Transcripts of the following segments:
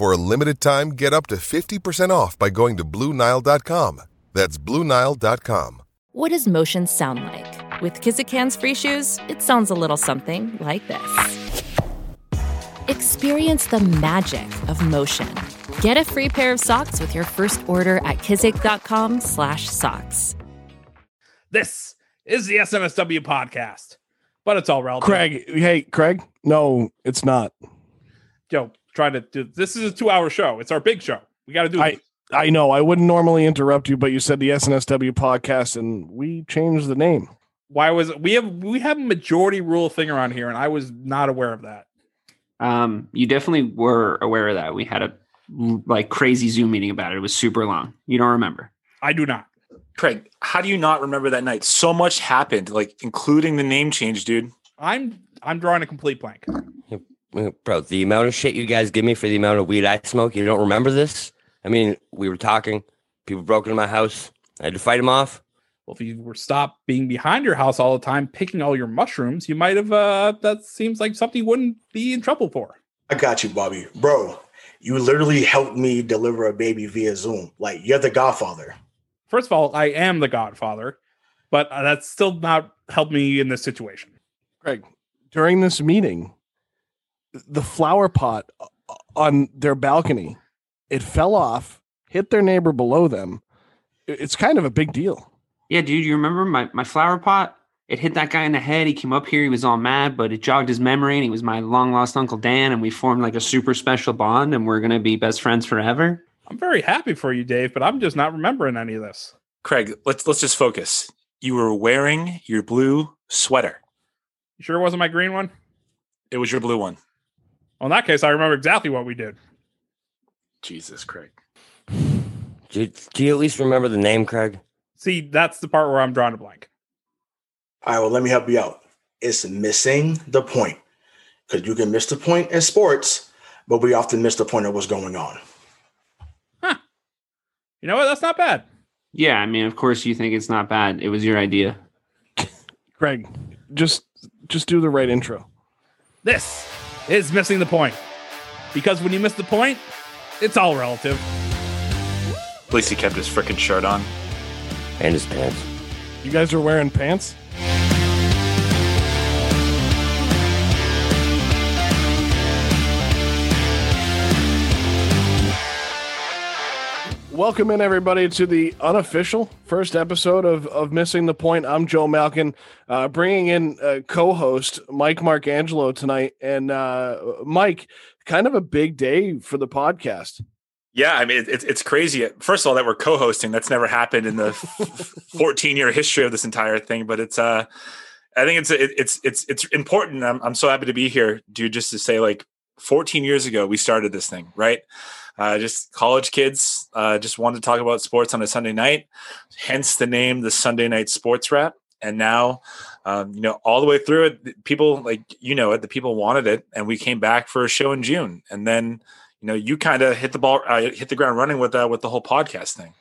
For a limited time, get up to 50% off by going to Blue Nile.com. That's Blue Nile.com. What does motion sound like? With Kizik hands-free shoes, it sounds a little something like this. Experience the magic of motion. Get a free pair of socks with your first order at Kizik.com slash socks. This is the SNSW podcast, but it's all relative. Craig, hey, Craig. No, it's not. Yo, trying to do this is a two-hour show. It's our big show. We got to do. I this. I know I wouldn't normally interrupt you, but you said the SNSW podcast, and we changed the name. Why was it? we have we have a majority rule thing around here, and I was not aware of that. Um, you definitely were aware of that. We had a like crazy Zoom meeting about it. It was super long. You don't remember? I do not. Craig, how do you not remember that night? So much happened, like including the name change, dude. I'm I'm drawing a complete blank. Bro, the amount of shit you guys give me for the amount of weed I smoke, you don't remember this? I mean, we were talking, people broke into my house. I had to fight them off. Well, if you were stopped being behind your house all the time, picking all your mushrooms, you might have. uh That seems like something you wouldn't be in trouble for. I got you, Bobby. Bro, you literally helped me deliver a baby via Zoom. Like, you're the godfather. First of all, I am the Godfather, but uh, that's still not helped me in this situation. Craig, during this meeting, the flower pot uh, uh, on their balcony, it fell off, hit their neighbor below them. It's kind of a big deal. Yeah, dude. You remember my my flower pot? It hit that guy in the head. He came up here. He was all mad, but it jogged his memory, and he was my long lost uncle Dan, and we formed like a super special bond, and we're gonna be best friends forever. I'm very happy for you, Dave, but I'm just not remembering any of this. Craig, let's let's just focus. You were wearing your blue sweater. You sure it wasn't my green one? It was your blue one. Well, in that case, I remember exactly what we did. Jesus, Craig. Do you, do you at least remember the name, Craig? See, that's the part where I'm drawing a blank. All right, well, let me help you out. It's missing the point. Because you can miss the point in sports, but we often miss the point of what's going on. Huh. You know what? That's not bad. Yeah, I mean, of course you think it's not bad. It was your idea. Craig, just just do the right intro. This is missing the point. Because when you miss the point, it's all relative. At least he kept his freaking shirt on. And his pants. You guys are wearing pants? Welcome in, everybody, to the unofficial first episode of, of Missing the Point. I'm Joe Malkin, uh, bringing in uh, co host Mike Marcangelo tonight. And uh, Mike, kind of a big day for the podcast. Yeah, I mean it, it's it's crazy. First of all, that we're co-hosting. That's never happened in the 14 year history of this entire thing. But it's uh, I think it's it, it's it's it's important. I'm I'm so happy to be here, dude. Just to say, like 14 years ago, we started this thing, right? Uh, just college kids uh, just wanted to talk about sports on a Sunday night. Hence the name, the Sunday Night Sports Wrap. And now, um, you know, all the way through it, people like you know it. The people wanted it, and we came back for a show in June, and then you know you kind of hit the ball uh, hit the ground running with uh, with the whole podcast thing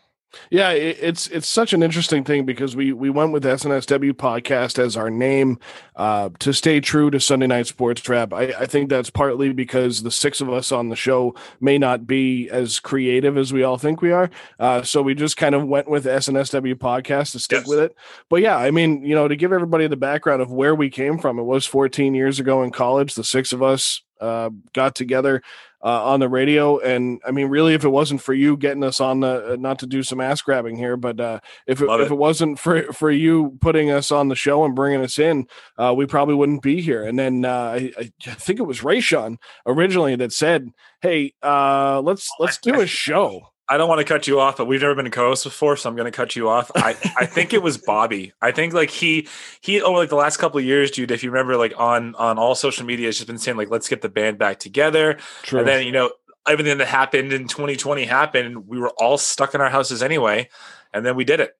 Yeah, it, it's it's such an interesting thing because we we went with SNSW podcast as our name uh, to stay true to Sunday Night Sports Wrap. I, I think that's partly because the six of us on the show may not be as creative as we all think we are. Uh, so we just kind of went with SNSW podcast to stick Yes. with it. But yeah, I mean, you know, to give everybody the background of where we came from, it was 14 years ago in college. The six of us uh, got together uh, on the radio. And I mean, really, if it wasn't for you getting us on the, uh, not to do some ass grabbing here, but uh, if it, Love if it. it wasn't for for you putting us on the show and bringing us in, uh, we probably wouldn't be here. And then uh, I, I think it was Rayshawn originally that said, "Hey, uh, let's let's do a show." I don't want to cut you off but we've never been co-hosts before so i'm going to cut you off i i think it was bobby i think like he he over like the last couple of years dude if you remember like on on all social media has just been saying like let's get the band back together True. and then you know everything that happened in 2020 happened. We were all stuck in our houses anyway, and then we did it.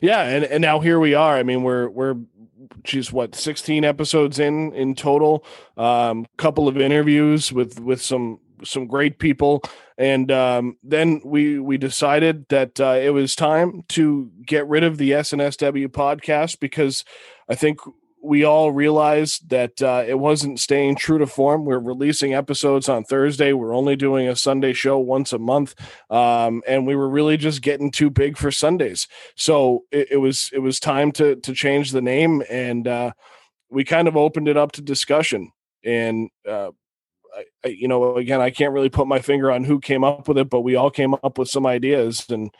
Yeah, and, and now here we are. I mean, we're we're geez, what 16 episodes in in total. Um, couple of interviews with with some some great people, and um, then we we decided that uh, it was time to get rid of the SNSW podcast because I think we all realized that uh, it wasn't staying true to form. We're releasing episodes on Thursday. We're only doing a Sunday show once a month, um, and we were really just getting too big for Sundays. So it, it was it was time to to change the name, and uh, we kind of opened it up to discussion. And uh, I, you know, again, I can't really put my finger on who came up with it, but we all came up with some ideas and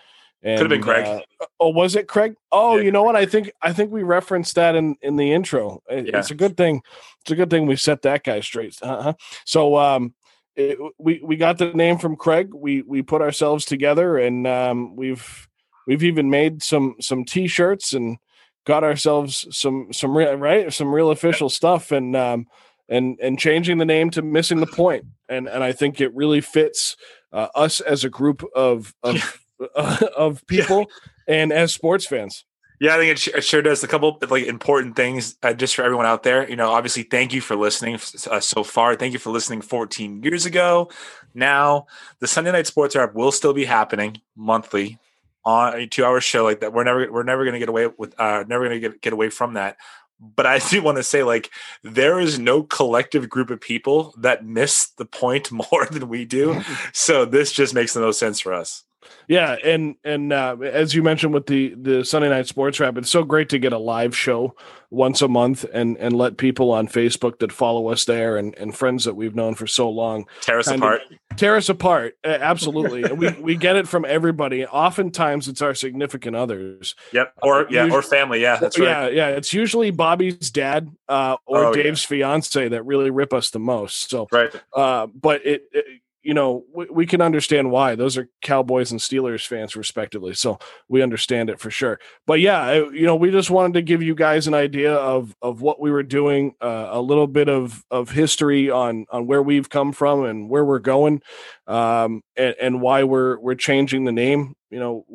and, Could have been Craig. Uh, oh, was it Craig? Oh, yeah. you know what? I think I think we referenced that in in the intro. It, yeah. It's a good thing. It's a good thing we set that guy straight. Uh-huh. So um, it, we we got the name from Craig. We we put ourselves together, and um, we've we've even made some some t-shirts and got ourselves some some real right some real official stuff and um and and changing the name to missing the point and and I think it really fits uh, us as a group of of uh, of people yeah. and as sports fans. Yeah, I think it, it, sure does. A couple like important things uh, just for everyone out there. You know, obviously, thank you for listening uh, so far. Thank you for listening 14 years ago. Now, the Sunday Night Sports Wrap will still be happening monthly on a two-hour show like that. We're never we're never going to get away with uh, never going to get get away from that. But I do want to say, like, there is no collective group of people that miss the point more than we do. so this just makes the most sense for us. Yeah, and and uh, as you mentioned with the the Sunday night sports wrap, it's so great to get a live show once a month and and let people on Facebook that follow us there and and friends that we've known for so long tear us apart. Tear us apart, absolutely. we we get it from everybody. Oftentimes, it's our significant others. Yep, or uh, yeah, usually, or family. Yeah, that's right. Yeah, yeah. It's usually Bobby's dad uh, or oh, Dave's yeah. fiance that really rip us the most. So right. Uh, but it, it you know, we, we, can understand why those are Cowboys and Steelers fans, respectively. So we understand it for sure. But yeah, you know, we just wanted to give you guys an idea of of what we were doing, uh, a little bit of of history on on where we've come from and where we're going, um, and, and why we're we're changing the name. You know,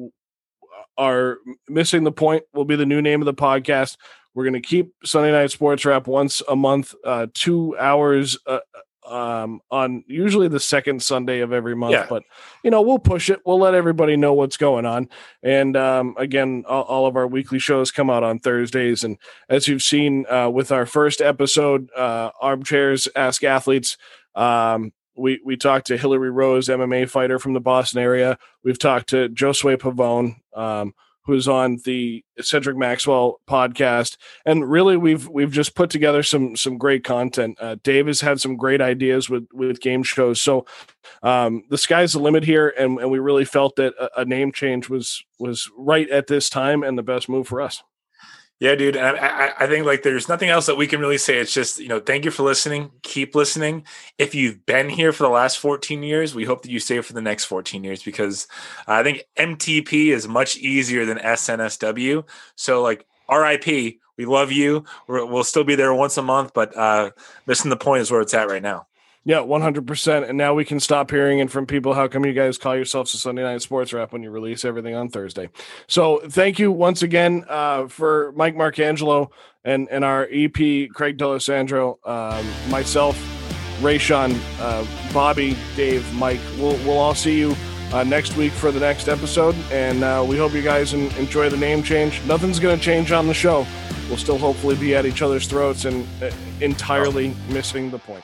our missing the point will be the new name of the podcast. We're going to keep Sunday Night Sports Wrap once a month, uh, two hours uh, um, on usually the second Sunday of every month. Yeah. But you know, we'll push it. We'll let everybody know what's going on. And um, again, all, all, of our weekly shows come out on Thursdays. And as you've seen uh, with our first episode, uh, Armchairs Ask Athletes. Um, we we talked to Hillary Rose, MMA fighter from the Boston area. We've talked to Josue Pavone, um, who's on the Cedric Maxwell podcast, and really we've we've just put together some some great content. Uh, Dave has had some great ideas with with game shows, so um, the sky's the limit here, and, and we really felt that a, a name change was was right at this time and the best move for us. Yeah, dude. And I, I, think like there's nothing else that we can really say. It's just, you know, thank you for listening. Keep listening. If you've been here for the last 14 years, we hope that you stay for the next 14 years because I think MTP is much easier than SNSW. So, like, RIP, we love you. we will still be there once a month, but uh, missing the point is where it's at right now. Yeah, one hundred percent. And now we can stop hearing it from people. How come you guys call yourselves a Sunday Night Sports Wrap when you release everything on Thursday? So thank you once again uh, for Mike Marcangelo and and our EP Craig D'Alessandro, um, myself, Rayshawn, uh, Bobby, Dave, Mike. We'll we'll all see you. Uh, next week for the next episode, and uh, we hope you guys en- enjoy the name change. Nothing's going to change on the show. We'll still hopefully be at each other's throats and uh, entirely missing the point.